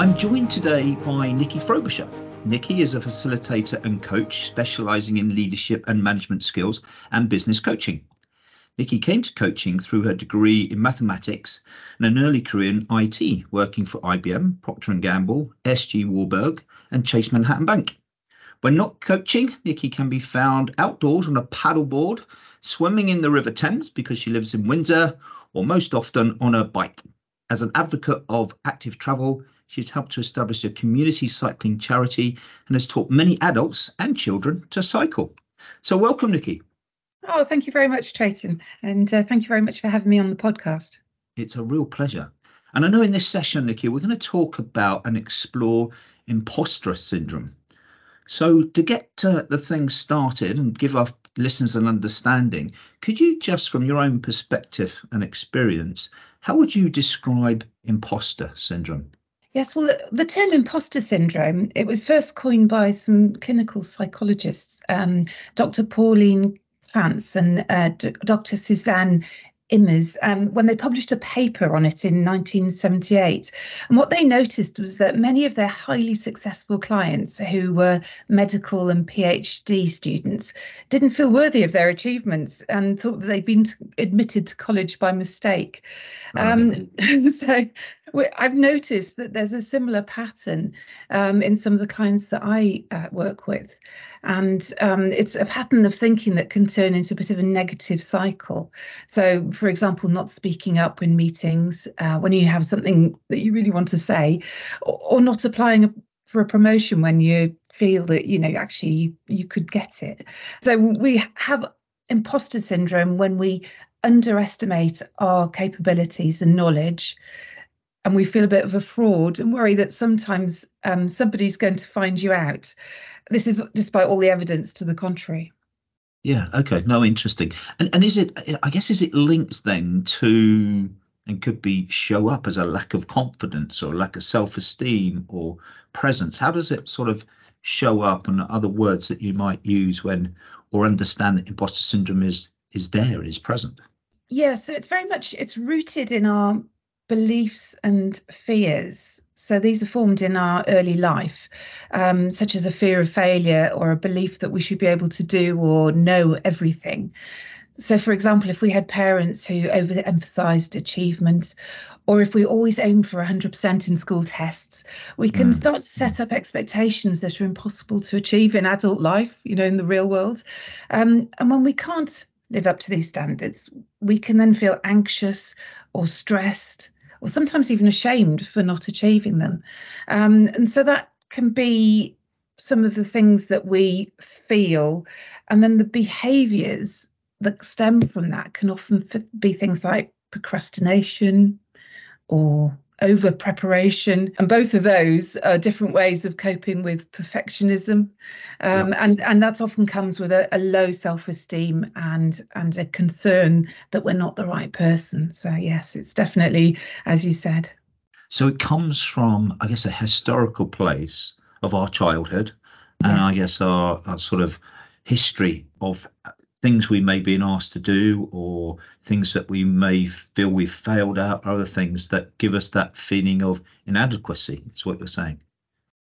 I'm joined today by Nicky Frobisher. Nicky is a facilitator and coach specializing in leadership and management skills and business coaching. Nicky came to coaching through her degree in mathematics and an early career in IT, working for IBM, Procter & Gamble, SG Warburg, and Chase Manhattan Bank. When not coaching, Nicky can be found outdoors on a paddleboard, swimming in the River Thames because she lives in Windsor, or most often on a bike. As an advocate of active travel, she's helped to establish a community cycling charity and has taught many adults and children to cycle. So, welcome, Nicky. Oh, thank you very much, Chayton. And uh, thank you very much for having me on the podcast. It's a real pleasure. And I know in this session, Nicky, we're going to talk about and explore imposter syndrome. So, to get uh, the thing started and give our listeners an understanding, could you just, from your own perspective and experience, how would you describe imposter syndrome? Yes, well, the term imposter syndrome, it was first coined by some clinical psychologists, um, Dr. Pauline Clance and uh, Dr. Suzanne Immers um, when they published a paper on it in 1978. And what they noticed was that many of their highly successful clients, who were medical and PhD students, didn't feel worthy of their achievements and thought that they'd been admitted to college by mistake. Um, so I've noticed that there's a similar pattern um, in some of the clients that I uh, work with. And um, it's a pattern of thinking that can turn into a bit of a negative cycle. So, for example, not speaking up in meetings uh, when you have something that you really want to say, or, or not applying a, for a promotion when you feel that, you know, actually you, you could get it. So, we have imposter syndrome when we underestimate our capabilities and knowledge and we feel a bit of a fraud and worry that sometimes um, somebody's going to find you out. This is despite all the evidence to the contrary. Yeah. Okay. No. Interesting. And and is it? I guess is it linked then to and could be show up as a lack of confidence or lack of self-esteem or presence. How does it sort of show up? And other words that you might use when or understand that imposter syndrome is is there, is present. Yeah. So it's very much it's rooted in our beliefs and fears. So these are formed in our early life, um, such as a fear of failure or a belief that we should be able to do or know everything. So, for example, if we had parents who overemphasized achievement, or if we always aim for 100% in school tests, we can mm. start to set up expectations that are impossible to achieve in adult life, you know, in the real world. Um, and when we can't live up to these standards, we can then feel anxious or stressed or sometimes even ashamed for not achieving them. Um, and so that can be some of the things that we feel. And then the behaviors that stem from that can often be things like procrastination or over preparation and both of those are different ways of coping with perfectionism um, yeah. and and that often comes with a, a, low self-esteem and and a concern that we're not the right person so yes it's definitely as you said so it comes from i guess a historical place of our childhood and yes. i guess our, our sort of history of things we may be asked to do or things that we may feel we've failed at other things that give us that feeling of inadequacy is what you're saying?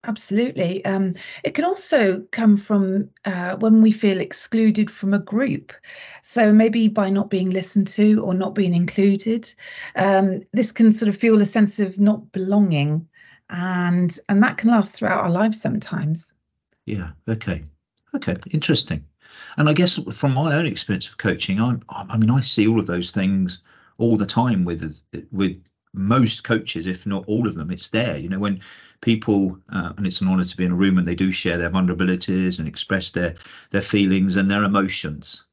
Absolutely. Um, it can also come from uh, when we feel excluded from a group. So maybe by not being listened to or not being included um, this can sort of feel a sense of not belonging and and that can last throughout our lives sometimes. Yeah okay. Okay interesting and I guess from my own experience of coaching, I'm, I mean, I see all of those things all the time with with most coaches, if not all of them. It's there, you know, when people, uh, and it's an honour to be in a room and they do share their vulnerabilities and express their their feelings and their emotions.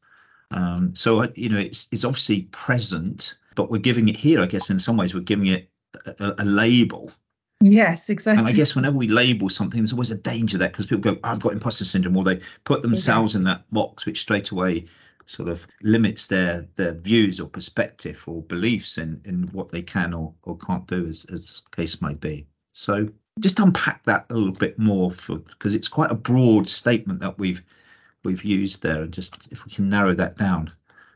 Um, so I, you know, it's it's obviously present, but we're giving it here. I guess in some ways we're giving it a, a label Yes, exactly. And I guess whenever we label something, there's always a danger there because people go, I've got imposter syndrome, or they put themselves in that box, which straight away sort of limits their their views or perspective or beliefs in in what they can or, or can't do as, as case may be. So just unpack that a little bit more for because it's quite a broad statement that we've we've used there and just if we can narrow that down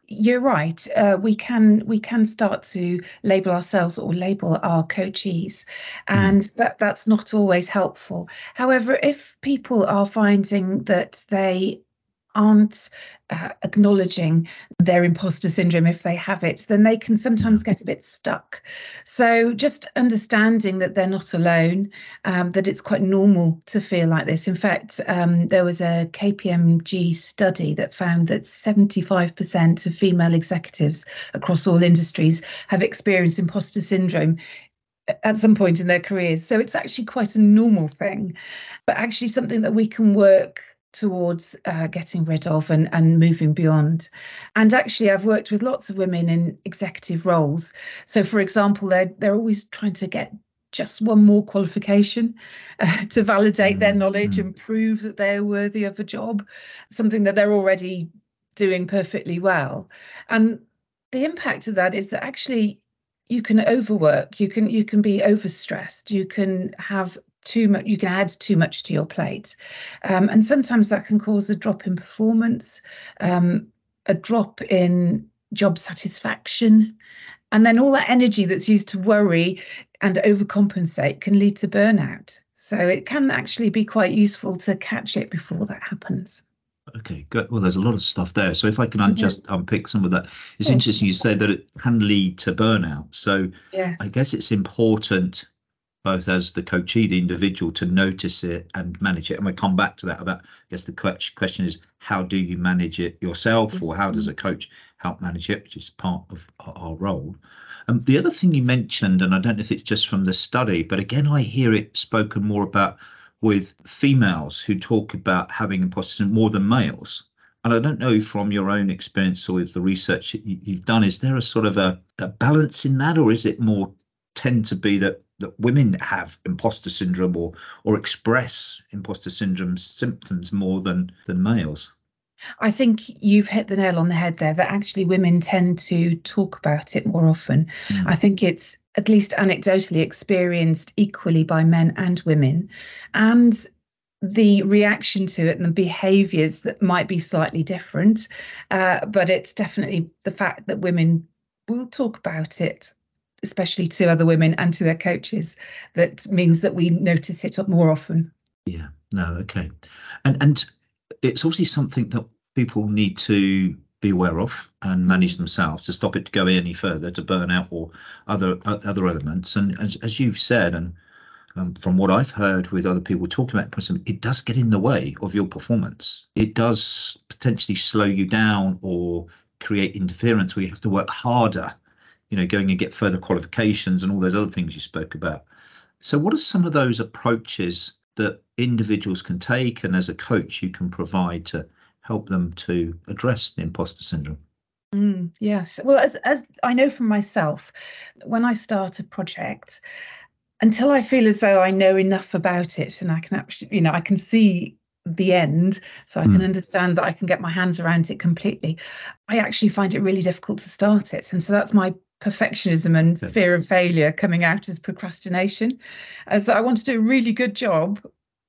you're right. Uh, we can we can start to label ourselves or label our coachees, mm. and mm. that that's not always helpful. However, if people are finding that they aren't uh, acknowledging their imposter syndrome if they have it, then they can sometimes get a bit stuck. So, just understanding that they're not alone, um, that it's quite normal to feel like this. In fact, um, there was a KPMG study that found that 75% of female executives across all industries have experienced imposter syndrome at some point in their careers. So, it's actually quite a normal thing, but actually something that we can work towards uh, getting rid of and, and moving beyond. And actually, I've worked with lots of women in executive roles. So, for example, they're, they're always trying to get just one more qualification uh, to validate mm-hmm. their knowledge mm-hmm. and prove that they're worthy of a job, something that they're already doing perfectly well. And the impact of that is that actually you can overwork you can you can be overstressed you can have too much you can add too much to your plate um, and sometimes that can cause a drop in performance um, a drop in job satisfaction and then all that energy that's used to worry and overcompensate can lead to burnout so it can actually be quite useful to catch it before that happens Okay, good. Well, there's a lot of stuff there. So if I can un- just unpick some of that, it's interesting you say that it can lead to burnout. So yes. I guess it's important both as the coachee, the individual, to notice it and manage it. And we come back to that about, I guess the question is, how do you manage it yourself, or how does a mm-hmm. coach help manage it, which is part of our role. Um, the other thing you mentioned, and I don't know if it's just from the study, but again, I hear it spoken more about with females who talk about having imposter syndrome more than males. And I don't know from your own experience or the research you've done, is there a sort of a, a balance in that, or is it more tend to be that that women have imposter syndrome or or express imposter syndrome symptoms more than than males I think you've hit the nail on the head there that actually women tend to talk about it more often. Mm. I think it's at least anecdotally experienced equally by men and women. And the reaction to it and the behaviors that might be slightly different. Uh, but it's definitely the fact that women will talk about it especially to other women and to their coaches, that means that we notice it up more often. Yeah, no, okay. And and it's obviously something that people need to be aware of and manage themselves to stop it to go any further to burnout or other other elements. And as, as you've said, and um, from what I've heard with other people talking about it, it does get in the way of your performance. It does potentially slow you down or create interference where you have to work harder you know, going and get further qualifications and all those other things you spoke about. So, what are some of those approaches that individuals can take, and as a coach, you can provide to help them to address the imposter syndrome? Mm, yes. Well, as as I know from myself, when I start a project, until I feel as though I know enough about it and I can actually, you know, I can see the end so i can mm. understand that i can get my hands around it completely i actually find it really difficult to start it and so that's my perfectionism and fear of failure coming out as procrastination. So I want to do a really good job.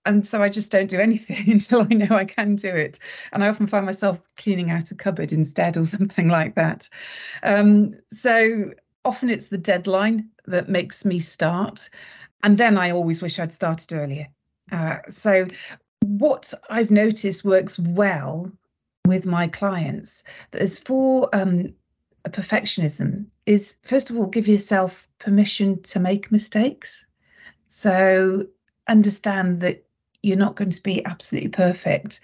And so I just don't do anything until I know I can do it. And I often find myself cleaning out a cupboard instead or something like that. Um, so often it's the deadline that makes me start. And then I always wish I'd started earlier. Uh, so what I've noticed works well with my clients. There's four um, perfectionism is first of all give yourself permission to make mistakes so understand that you're not going to be absolutely perfect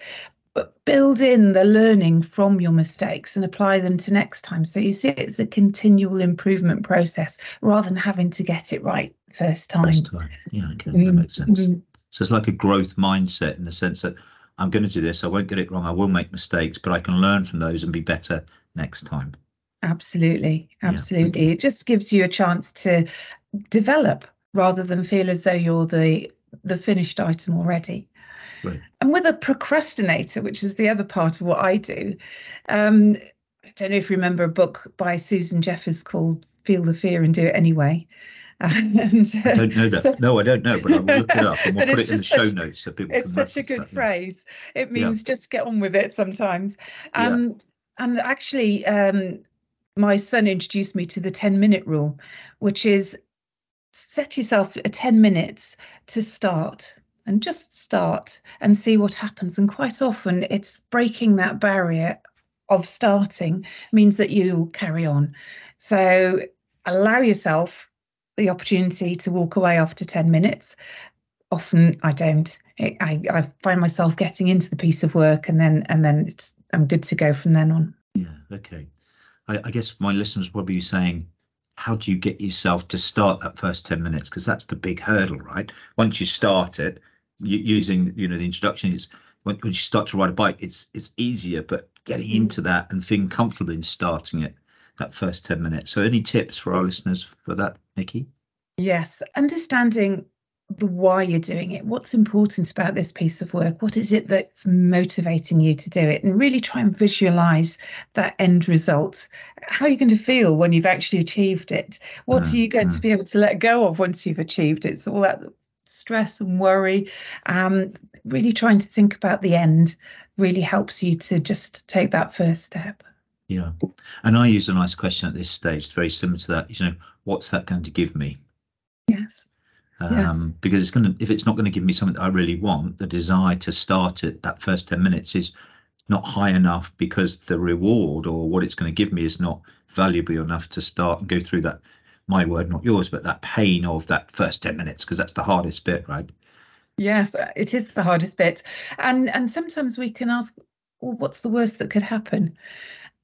but build in the learning from your mistakes and apply them to next time so you see it's a continual improvement process rather than having to get it right first time, first time. yeah okay mm-hmm. that makes sense mm-hmm. so it's like a growth mindset in the sense that i'm going to do this i won't get it wrong i will make mistakes but i can learn from those and be better next time Absolutely. Absolutely. Yeah. It just gives you a chance to develop rather than feel as though you're the the finished item already. Right. And with a procrastinator, which is the other part of what I do, um, I don't know if you remember a book by Susan Jeffers called Feel the Fear and Do It Anyway. and, uh, I don't know that. So, no, I don't know, but I will look it up and we'll put it in the show notes so people It's such a good phrase. It means yeah. just get on with it sometimes. Um, and actually, um, my son introduced me to the 10 minute rule, which is set yourself a 10 minutes to start and just start and see what happens. And quite often, it's breaking that barrier of starting means that you'll carry on. So allow yourself the opportunity to walk away after 10 minutes. Often I don't. I, I find myself getting into the piece of work and then and then it's I'm good to go from then on. Yeah, okay. I, I guess my listeners will be saying, how do you get yourself to start that first 10 minutes? Because that's the big hurdle, right? Once you start it, using you know the introduction, it's when, when you start to ride a bike, it's it's easier, but getting mm. into that and feeling comfortable in starting it that first 10 minutes. So any tips for our listeners for that, Nicky? Yes, understanding the why you're doing it. What's important about this piece of work? What is it that's motivating you to do it? And really try and visualize that end result. How are you going to feel when you've actually achieved it? What mm, are you going mm. to be able to let go of once you've achieved it? So all that stress and worry. Um, really trying to think about the end really helps you to just take that first step. Yeah. And I use a nice question at this stage, it's very similar to that. You know, what's that going to give me? Yes. Um, yes. because it's going to if it's not going to give me something that I really want, the desire to start it that first 10 minutes is not high enough because the reward or what it's going to give me is not valuable enough to start and go through that my word, not yours, but that pain of that first 10 minutes, because that's the hardest bit, right? Yes, it is the hardest bit. And and sometimes we can ask, well, what's the worst that could happen?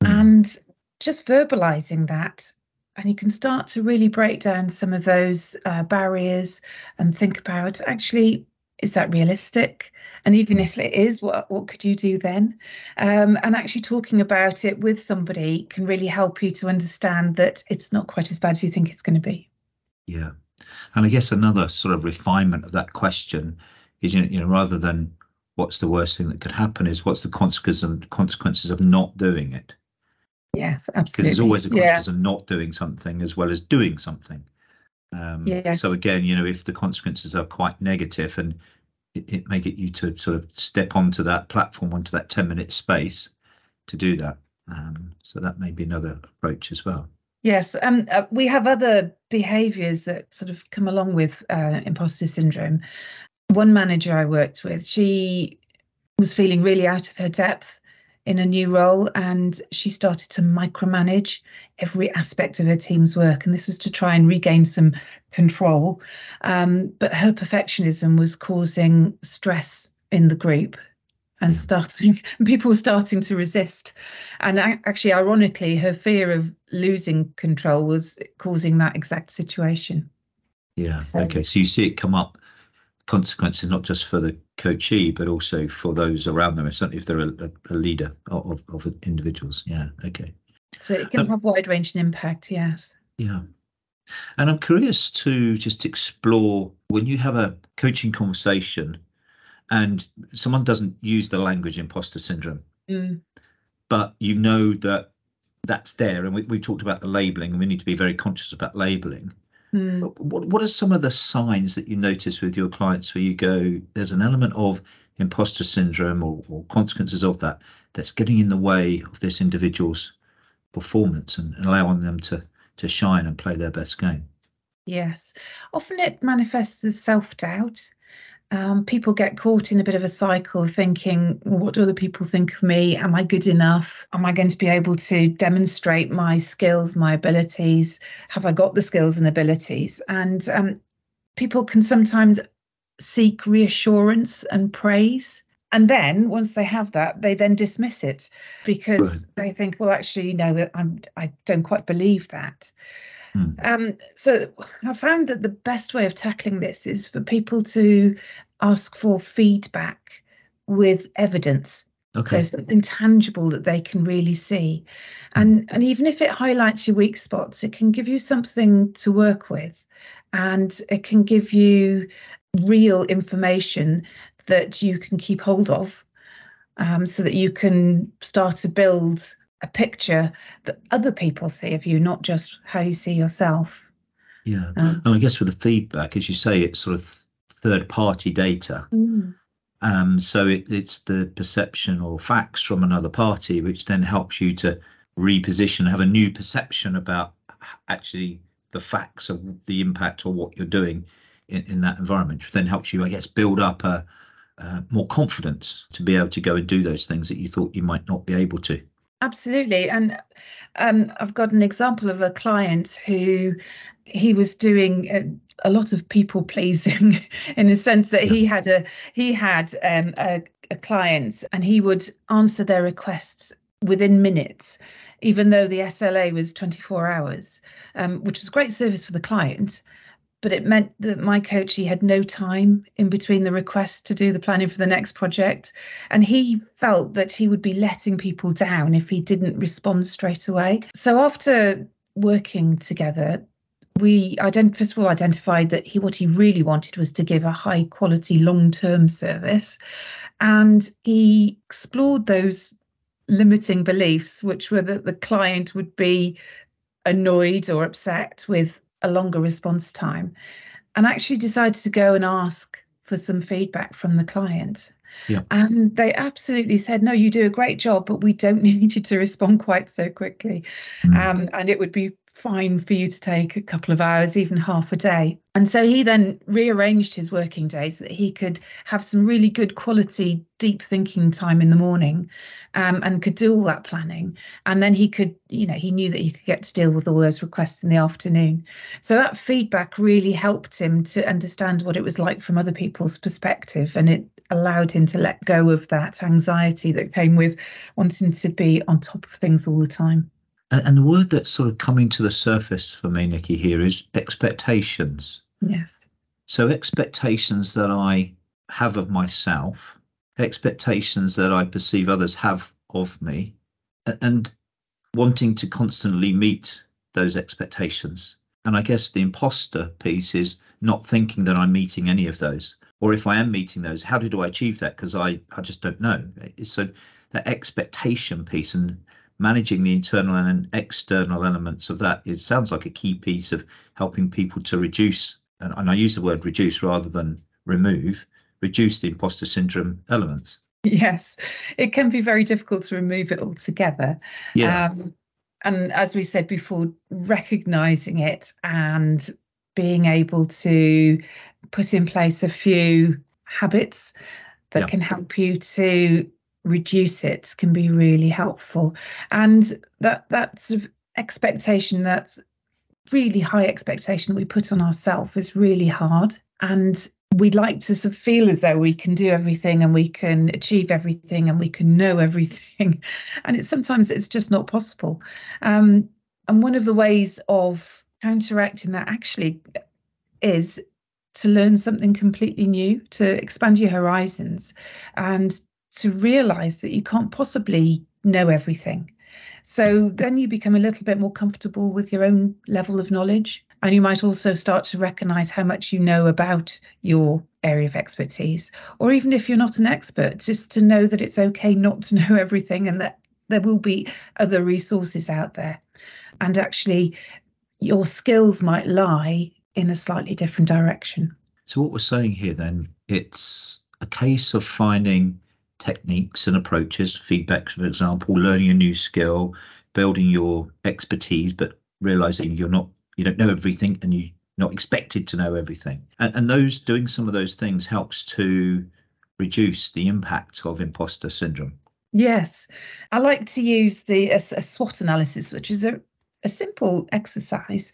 Mm. And just verbalizing that and you can start to really break down some of those uh, barriers and think about actually is that realistic? And even if it is what what could you do then? Um, and actually talking about it with somebody can really help you to understand that it's not quite as bad as you think it's going to be. Yeah. And i guess another sort of refinement of that question is you know, you know rather than what's the worst thing that could happen is what's the consequences of consequences of not doing it yes absolutely because there's always a consequence yeah. of not doing something as well as doing something um, yes. So again, you know, if the consequences are quite negative and it, it may get you to sort of step onto that platform, onto that 10 minute space to do that. Um, so that may be another approach as well. Yes, um, uh, we have other behaviours that sort of come along with uh, imposter syndrome. One manager I worked with, she was feeling really out of her depth in a new role and she started to micromanage every aspect of her team's work. And this was to try and regain some control. Um, but her perfectionism was causing stress in the group and starting people were starting to resist and actually ironically her fear of losing control was causing that exact situation yeah so, okay so you see it come up consequences not just for the coachee but also for those around them certainly if they're a, a leader of, of individuals. Yeah okay. So it can um, have wide ranging impact yes. Yeah. And i'm curious to just explore when you have a coaching conversation and someone doesn't use the language imposter syndrome mm. but you know that that's there and we, we've talked about the labeling and we need to be very conscious about labeling Mm. What what are some of the signs that you notice with your clients where you go, there's an element of imposter syndrome or, or consequences of that that's getting in the way of this individual's performance and allowing them to to shine and play their best game? Yes, often it manifests as self doubt um, people get caught in a bit of a cycle of thinking, what do other people think of me? Am I good enough? Am I going to be able to demonstrate my skills, my abilities? Have I got the skills and abilities? And um, people can sometimes seek reassurance and praise. And then once they have that, they then dismiss it because right. they think, well, actually, no, I'm, I don't quite believe that. Hmm. Um, so I found that the best way of tackling this is for people to ask for feedback with evidence. Okay. So something tangible that they can really see. Hmm. And and even if it highlights your weak spots, it can give you something to work with and it can give you real information that you can keep hold of um, so that you can start to build a picture that other people see of you, not just how you see yourself. Yeah. Um, and I guess with the feedback, as you say, it's sort of third party data. Mm. Um, so it, it's the perception or facts from another party, which then helps you to reposition, have a new perception about actually the facts of the impact or what you're doing in, in that environment, which then helps you, I guess, build up a, uh, more confidence to be able to go and do those things that you thought you might not be able to. Absolutely. And um, I've got an example of a client who he was doing a, a lot of people pleasing in the sense that he had a he had um, a, a client and he would answer their requests within minutes, even though the SLA was 24 hours, um, which was great service for the client but it meant that my coachee had no time in between the requests to do the planning for the next project. And he felt that he would be letting people down if he didn't respond straight away. So after working together, we ident- first of all identified that he what he really wanted was to give a high quality long term service, and he explored those limiting beliefs, which were that the client would be annoyed or upset with a longer response time and actually decided to go and ask for some feedback from the client. Yeah. And they absolutely said, no, you do a great job, but we don't need you to respond quite so quickly. Mm. Um, and it would be fine for you to take a couple of hours, even half a day. And so he then rearranged his working day so that he could have some really good quality, deep thinking time in the morning um, and could do all that planning. And then he could, you know, he knew that he could get to deal with all those requests in the afternoon. So that feedback really helped him to understand what it was like from other people's perspective. And it allowed him to let go of that anxiety that came with wanting to be on top of things all the time. And, and the word that's sort of coming to the surface for me, Nicky, here is expectations. Yes. So expectations that I have of myself, expectations that I perceive others have of me, and wanting to constantly meet those expectations. And I guess the imposter piece is not thinking that I'm meeting any of those. Or if I am meeting those, how do I achieve that? Because I, I just don't know. So that expectation piece and managing the internal and external elements of that, it sounds like a key piece of helping people to reduce, and, and I use the word reduce rather than remove, reduce the imposter syndrome elements. Yes, it can be very difficult to remove it altogether. Yeah. Um, and as we said before, recognizing it and being able to put in place a few habits that can help you to reduce it can be really helpful. And that that sort of expectation that's really high expectation we put on ourselves is really hard. And we'd like to sort of feel as though we can do everything and we can achieve everything and we can know everything. And it's sometimes it's just not possible. Um, and one of the ways of counteracting that actually is to learn something completely new to expand your horizons and to realize that you can't possibly know everything. So then you become a little bit more comfortable with your own level of knowledge. And you might also start to recognize how much you know about your area of expertise. Or even if you're not an expert, just to know that it's okay not to know everything and that there will be other resources out there. And actually, your skills might lie in a slightly different direction. So, what we're saying here then, it's a case of finding techniques and approaches, feedback, for example, learning a new skill, building your expertise, but realizing you're not, you don't know everything and you're not expected to know everything. And, and those doing some of those things helps to reduce the impact of imposter syndrome. Yes, I like to use the a, a SWOT analysis, which is a a simple exercise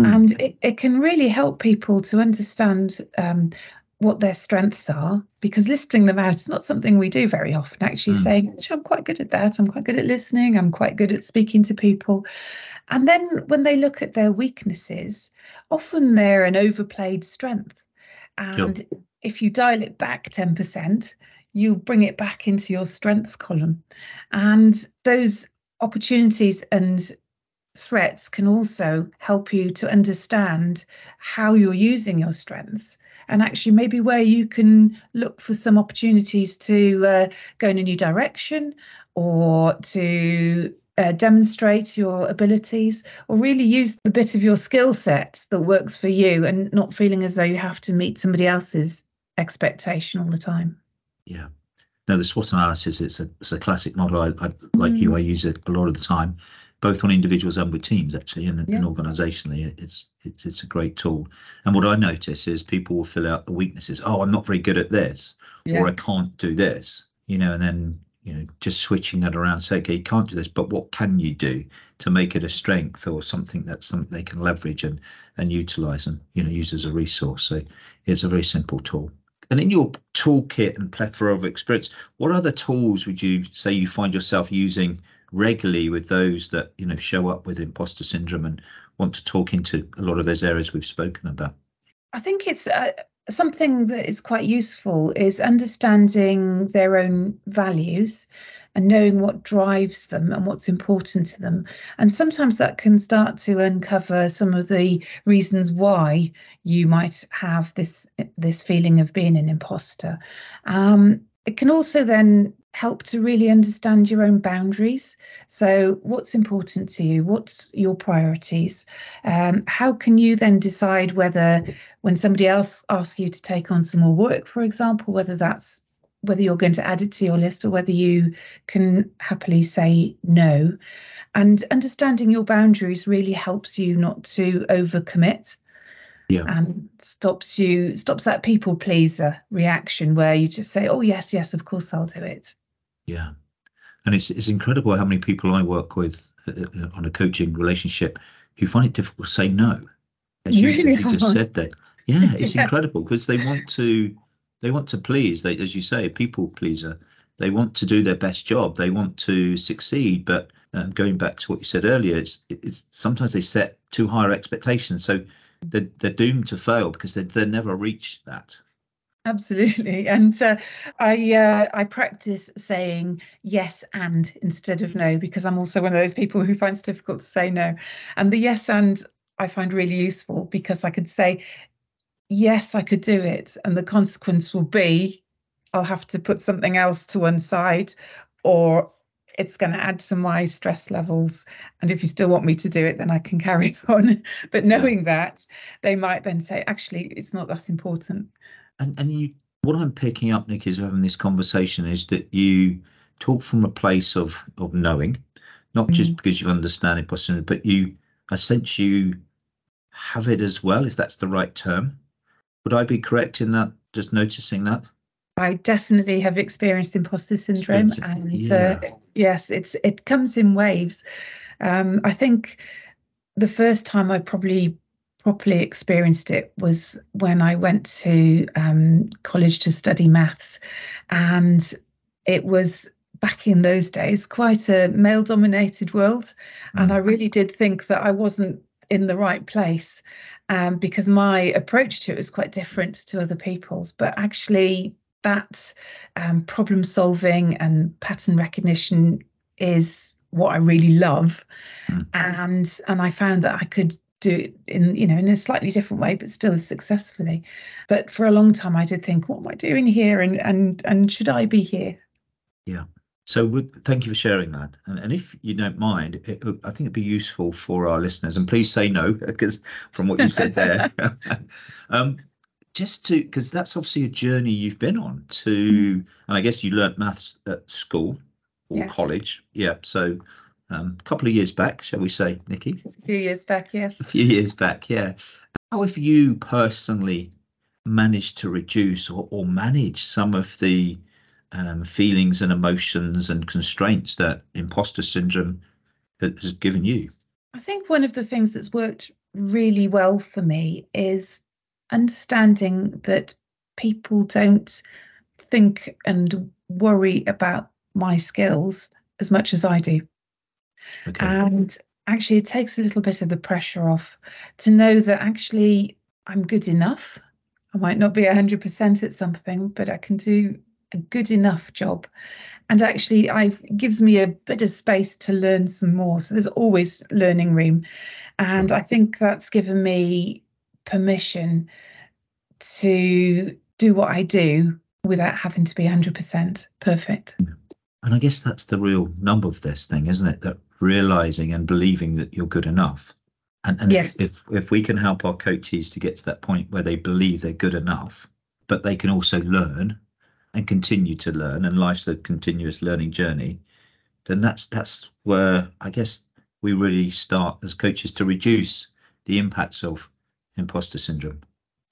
mm. and it, it can really help people to understand um, what their strengths are because listing them out is not something we do very often actually mm. saying i'm quite good at that i'm quite good at listening i'm quite good at speaking to people and then when they look at their weaknesses often they're an overplayed strength and sure. if you dial it back 10% you bring it back into your strengths column and those opportunities and threats can also help you to understand how you're using your strengths and actually maybe where you can look for some opportunities to uh, go in a new direction or to uh, demonstrate your abilities or really use the bit of your skill set that works for you and not feeling as though you have to meet somebody else's expectation all the time. Yeah. No, the SWOT analysis it's a it's a classic model. I, I like mm. you. I use it a lot of the time, both on individuals and with teams actually, and, yes. and organisationally. It's it's it's a great tool. And what I notice is people will fill out the weaknesses. Oh, I'm not very good at this, yeah. or I can't do this. You know, and then you know just switching that around. Say, okay, you can't do this, but what can you do to make it a strength or something that's something they can leverage and and utilise and you know use as a resource. So it's a very simple tool. And in your toolkit and plethora of experience, what other tools would you say you find yourself using regularly with those that you know show up with imposter syndrome and want to talk into a lot of those areas we've spoken about? I think it's uh, something that is quite useful is understanding their own values and knowing what drives them and what's important to them. And sometimes that can start to uncover some of the reasons why you might have this this feeling of being an imposter. Um, it can also then help to really understand your own boundaries. So, what's important to you? What's your priorities? Um, how can you then decide whether, when somebody else asks you to take on some more work, for example, whether that's whether you're going to add it to your list or whether you can happily say no. And understanding your boundaries really helps you not to overcommit. Yeah. And stops you stops that people pleaser reaction where you just say, Oh yes, yes, of course I'll do it. Yeah. And it's it's incredible how many people I work with uh, uh, on a coaching relationship who find it difficult to say no. As you, really you just said that. Yeah, it's yeah. incredible because they want to they want to please. They, as you say, people pleaser. They want to do their best job. They want to succeed. But um, going back to what you said earlier, it's it's sometimes they set too higher expectations, so they're, they're doomed to fail because they they never reach that. Absolutely, and uh, I uh, I practice saying yes and instead of no because I'm also one of those people who finds it difficult to say no, and the yes and I find really useful because I could say yes, I could do it, and the consequence will be I'll have to put something else to one side, or it's going to add to my stress levels. And if you still want me to do it, then I can carry on. but knowing that, they might then say, actually, it's not that important and and you what I'm picking up, Nick, is having this conversation is that you talk from a place of of knowing, not mm-hmm. just because you understand it, possibly, but you I sense you have it as well, if that's the right term. Would I be correct in that? Just noticing that. I definitely have experienced imposter syndrome, and yeah. uh, yes, it's it comes in waves. Um, I think the first time I probably properly experienced it was when I went to um, college to study maths. And it was back in those days quite a male dominated world. Mm. And I really did think that I wasn't in the right place um, because my approach to it was quite different to other people's. But actually, that um, problem solving and pattern recognition is what I really love. Mm. And and I found that I could do it in you know in a slightly different way but still as successfully. But for a long time i did think what am i doing here? And and and should i be here? Yeah. So would, thank you for sharing that. And, and if you don't mind it, i think it'd be useful for our listeners and please say no because from what you said there. Um, just to because that's obviously a journey you've been on to and i guess you learnt maths at school or yes. college. Yeah so um, a couple of years back, shall we say, Nicky? A few years back, yes. A few years back, yeah. How have you personally managed to reduce or, or manage some of the um, feelings and emotions and constraints that imposter syndrome has given you? I think one of the things that's worked really well for me is understanding that people don't think and worry about my skills as much as I do. Okay. And actually, it takes a little bit of the pressure off to know that actually I'm good enough. I might not be 100% at something, but I can do a good enough job. And actually, I gives me a bit of space to learn some more. So there's always learning room. And sure. I think that's given me permission to do what I do without having to be 100% perfect. And I guess that's the real number of this thing, isn't it? That realizing and believing that you're good enough. And, and yes. if, if, if we can help our coaches to get to that point where they believe they're good enough, but they can also learn and continue to learn, and life's a continuous learning journey, then that's that's where I guess we really start as coaches to reduce the impacts of imposter syndrome.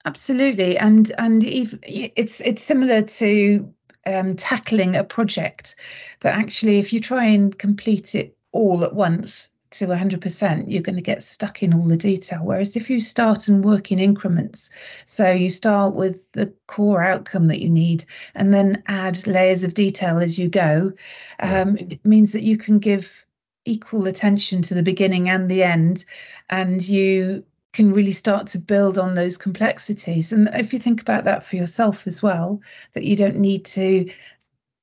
Absolutely, and and it's it's similar to um, tackling a project that actually, if you try and complete it all at once to 100%, you're going to get stuck in all the detail. Whereas if you start and work in increments, so you start with the core outcome that you need and then add layers of detail as you go, um, it means that you can give equal attention to the beginning and the end, and you can really start to build on those complexities. And if you think about that for yourself as well, that you don't need to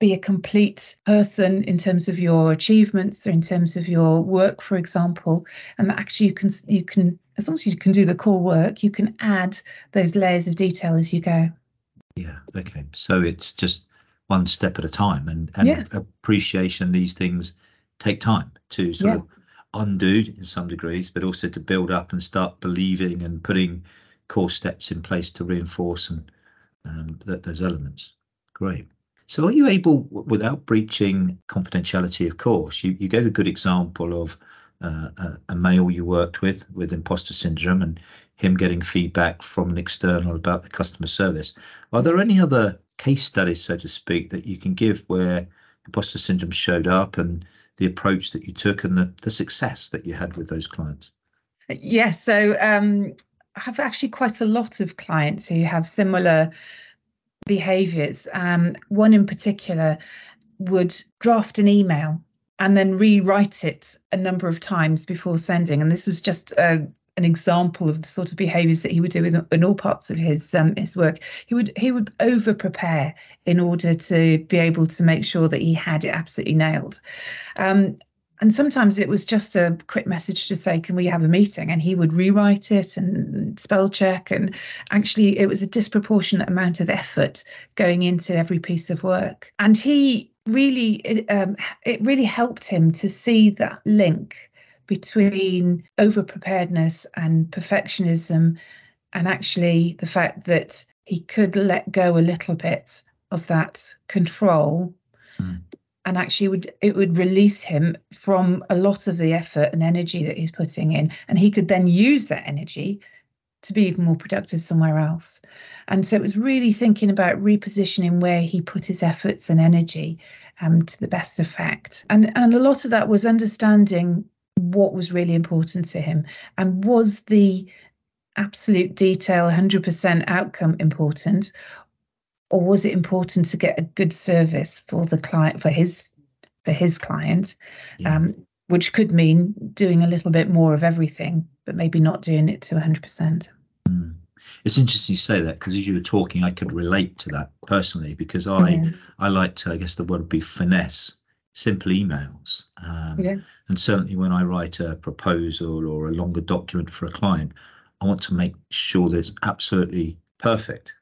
be a complete person in terms of your achievements or in terms of your work, for example, and that actually you can you can as long as you can do the core work, you can add those layers of detail as you go. Yeah. Okay. So it's just one step at a time, and and yes. appreciation. These things take time to sort yeah. of undo in some degrees, but also to build up and start believing and putting core steps in place to reinforce and um, that, those elements. Great. So, are you able, without breaching confidentiality, of course, you, you gave a good example of uh, a, a, male you worked with with imposter syndrome and him getting feedback from an external about the customer service. Are there any other case studies, so to speak, that you can give where imposter syndrome showed up and the approach that you took and the, the success that you had with those clients? Yes. So um, I have actually quite a lot of clients who have similar behaviors. Um, one in particular would draft an email and then rewrite it a number of times before sending. And this was just a, an example of the sort of behaviours that he would do in, in all parts of his um, his work. He would he would over prepare in order to be able to make sure that he had it absolutely nailed. Um, and sometimes it was just a quick message to say, "Can we have a meeting?" And he would rewrite it and spell check. And actually, it was a disproportionate amount of effort going into every piece of work. And he really, it, um, it really helped him to see that link between over preparedness and perfectionism, and actually the fact that he could let go a little bit of that control. Mm. And actually, would it would release him from a lot of the effort and energy that he's putting in, and he could then use that energy to be even more productive somewhere else. And so it was really thinking about repositioning where he put his efforts and energy um, to the best effect. And, and a lot of that was understanding what was really important to him and was the absolute detail 100% outcome important or was it important to get a good service for the client for his for his client yeah. um, which could mean doing a little bit more of everything but maybe not doing it to 100% mm. it's interesting you say that because as you were talking i could relate to that personally because i yes. i like to i guess the word would be finesse simple emails. Um, yeah. And certainly when I write a proposal or a longer document for a client, I want to make sure that it's absolutely perfect.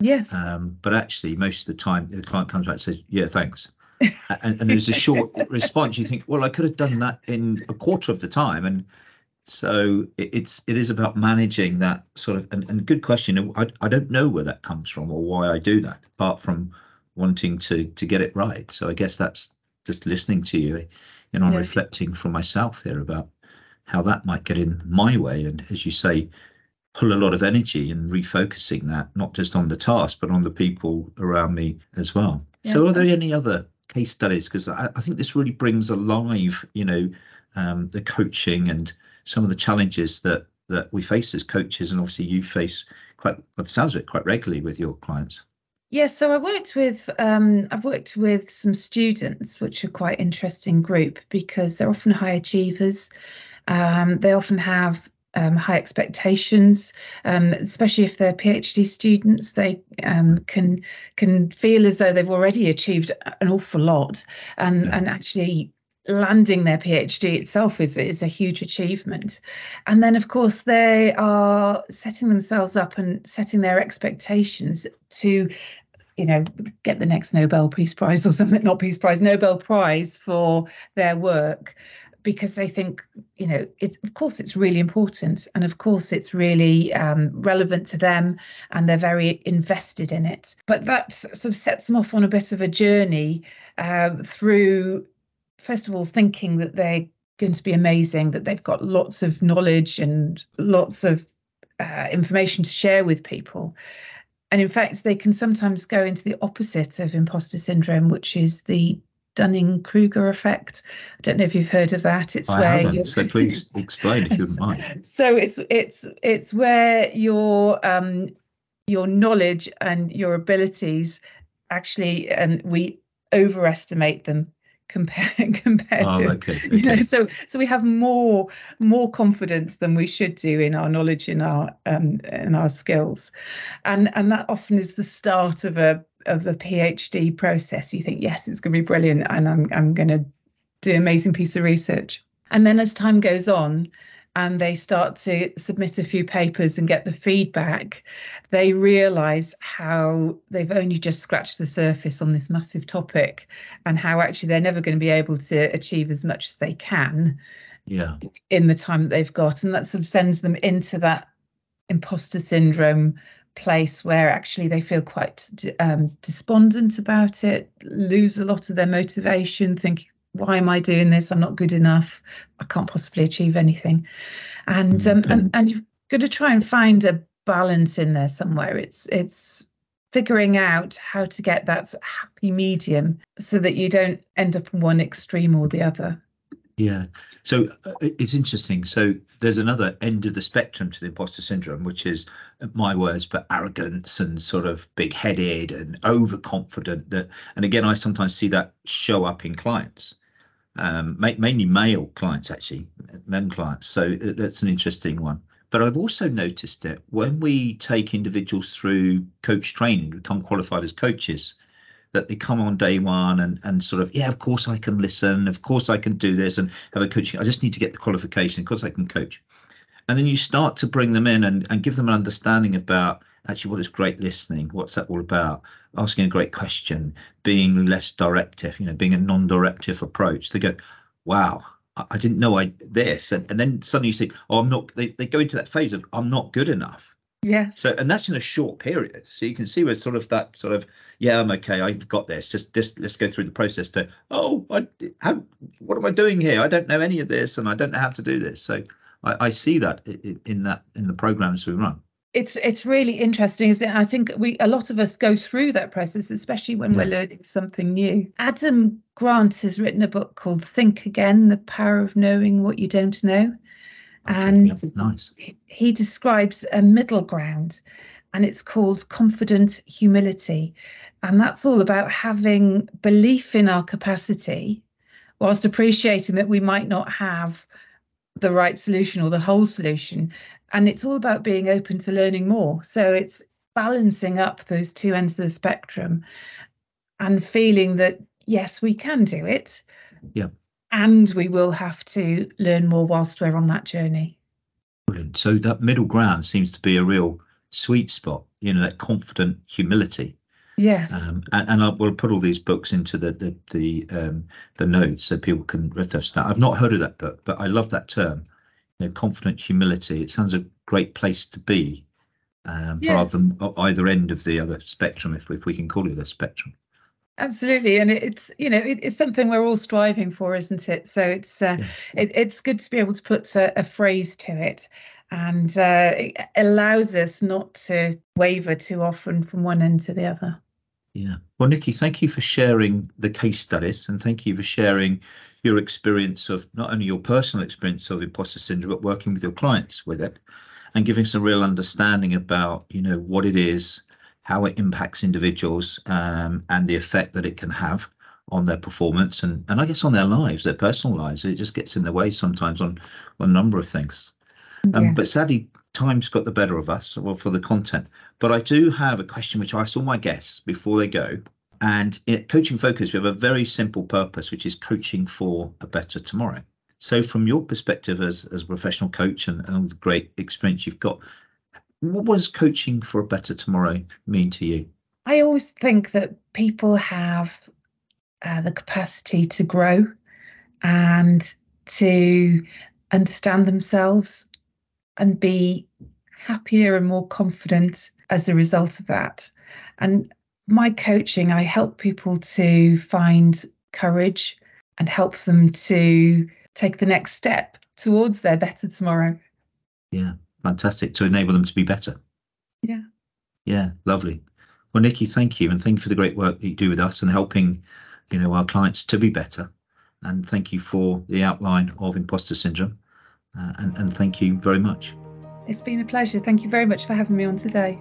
Yes. Um, but actually, most of the time, the client comes back and says, "Yeah, thanks," and, and there's a short response. You think, "Well, I could have done that in a quarter of the time," and so it, it's it is about managing that sort of. And, and good question. I I don't know where that comes from or why I do that, apart from wanting to to get it right. So I guess that's just listening to you, you know, I'm yeah. reflecting for myself here about how that might get in my way. And as you say, pull a lot of energy and refocusing that, not just on the task, but on the people around me as well. Yeah. So, are there any other case studies? Because I, I, think this really brings alive, you know, um, the coaching and some of the challenges that that we face as coaches, and obviously you face quite, well, it sounds of it, quite regularly with your clients. Yeah, so I worked with um, I've worked with some students, which are quite interesting group because they're often high achievers. Um, they often have um, high expectations, um, especially if they're PhD students. They um, can can feel as though they've already achieved an awful lot, and yeah. and actually landing their PhD itself is is a huge achievement. And then of course they are setting themselves up and setting their expectations to you know, get the next Nobel Peace Prize or something, not Peace Prize, Nobel Prize for their work. Because they think, you know, it's of course it's really important, and of course it's really um, relevant to them, and they're very invested in it. But that sort of sets them off on a bit of a journey uh, through, first of all, thinking that they're going to be amazing, that they've got lots of knowledge and lots of uh, information to share with people. And in fact, they can sometimes go into the opposite of imposter syndrome, which is the Dunning Kruger effect. I don't know if you've heard of that. It's I where haven't, so please explain if you mind. So it's it's it's where your um your knowledge and your abilities actually and we overestimate them compared compared oh, to okay, okay. you know so so we have more more confidence than we should do in our knowledge in our um in our skills and and that often is the start of a of the PhD process, you think, yes, it's going to be brilliant, and I'm I'm going to do an amazing piece of research. And then as time goes on, and they start to submit a few papers and get the feedback, they realize how they've only just scratched the surface on this massive topic and how actually they're never going to be able to achieve as much as they can yeah. in the time that they've got. And that sort of sends them into that imposter syndrome place where actually they feel quite um, despondent about it, lose a lot of their motivation, think, why am I doing this? I'm not good enough. I can't possibly achieve anything. And um, and and you've got to try and find a balance in there somewhere. It's it's figuring out how to get that happy medium so that you don't end up in one extreme or the other. Yeah. So uh, it's interesting. So there's another end of the spectrum to the imposter syndrome, which is uh, my words, but arrogance and sort of big headed and overconfident. That, and again, I sometimes see that show up in clients, um, mainly male clients, actually, men clients. So uh, that's an interesting one. But I've also noticed it when we take individuals through coach training, become qualified as coaches that they come on day one and and sort of yeah of course i can listen. Of course i can do this and have a coaching i just need to get the qualification. Of course i can coach. And then you start to bring them in and, and give them an understanding about actually what is great listening what's that all about? Asking a great question being less directive you know being a non-directive approach. They go wow i, didn't know i this. And, and then suddenly you see oh i'm not they, they go into that phase of i'm not good enough yeah. So, and that's in a short period. So you can see where sort of that sort of, yeah, I'm okay. I've got this. Just, just let's go through the process to, oh, I, how, what am I doing here? I don't know any of this, and I don't know how to do this. So I, I see that in, that in the programs we run. It's it's really interesting, isn't it? I think we a lot of us go through that process, especially when yeah. we're learning something new. Adam Grant has written a book called Think Again: The Power of Knowing What You Don't Know and nice. he describes a middle ground and it's called confident humility. And that's all about having belief in our capacity whilst appreciating that we might not have the right solution or the whole solution. And it's all about being open to learning more. So it's balancing up those two ends of the spectrum and feeling that, yes, we can do it. Yeah and we will have to learn more whilst we're on that journey. Brilliant. So that middle ground seems to be a real sweet spot, you know, that confident humility. Yes. Um, and, and I will put all these books into the the the, um, the notes so people can reference that. I've not heard of that book, but I love that term. You know, confident humility. It sounds a great place to be, um, yes. rather than either end of the other spectrum, if if we can call it a spectrum. Absolutely, and it's you know it, it's something we're all striving for, isn't it? So it's uh, yeah. it, it's good to be able to put a, a phrase to it, and uh, it allows us not to waver too often from one end to the other. Yeah. Well, Nicky, thank you for sharing the case studies, and thank you for sharing your experience of not only your personal experience of imposter syndrome, but working with your clients with it, and giving some real understanding about you know what it is how it impacts individuals um, and the effect that it can have on their performance and, and I guess on their lives, their personal lives. It just gets in the way sometimes on, on a number of things. Um, But sadly, time's got the better of us well, for the content. But I do have a question which I ask all my guests before they go. And in Coaching Focus, we have a very simple purpose, which is coaching for a better tomorrow. So, from your perspective as, as a professional coach and, and the great experience you've got, what does coaching for a better tomorrow mean to you? I always think that people have uh, the capacity to grow and to understand themselves and be happier and more confident as a result of that. And my coaching, I help people to find courage and help them to take the next step towards their better tomorrow. Yeah, fantastic. To enable them to be better. Yeah. Yeah, lovely. Well, Nicky, thank you. And thank you for the great work that you do with us and helping, you know, our clients to be better. And thank you for the outline of imposter syndrome. Uh, and, and thank you very much. It's been a pleasure. Thank you very much for having me on today.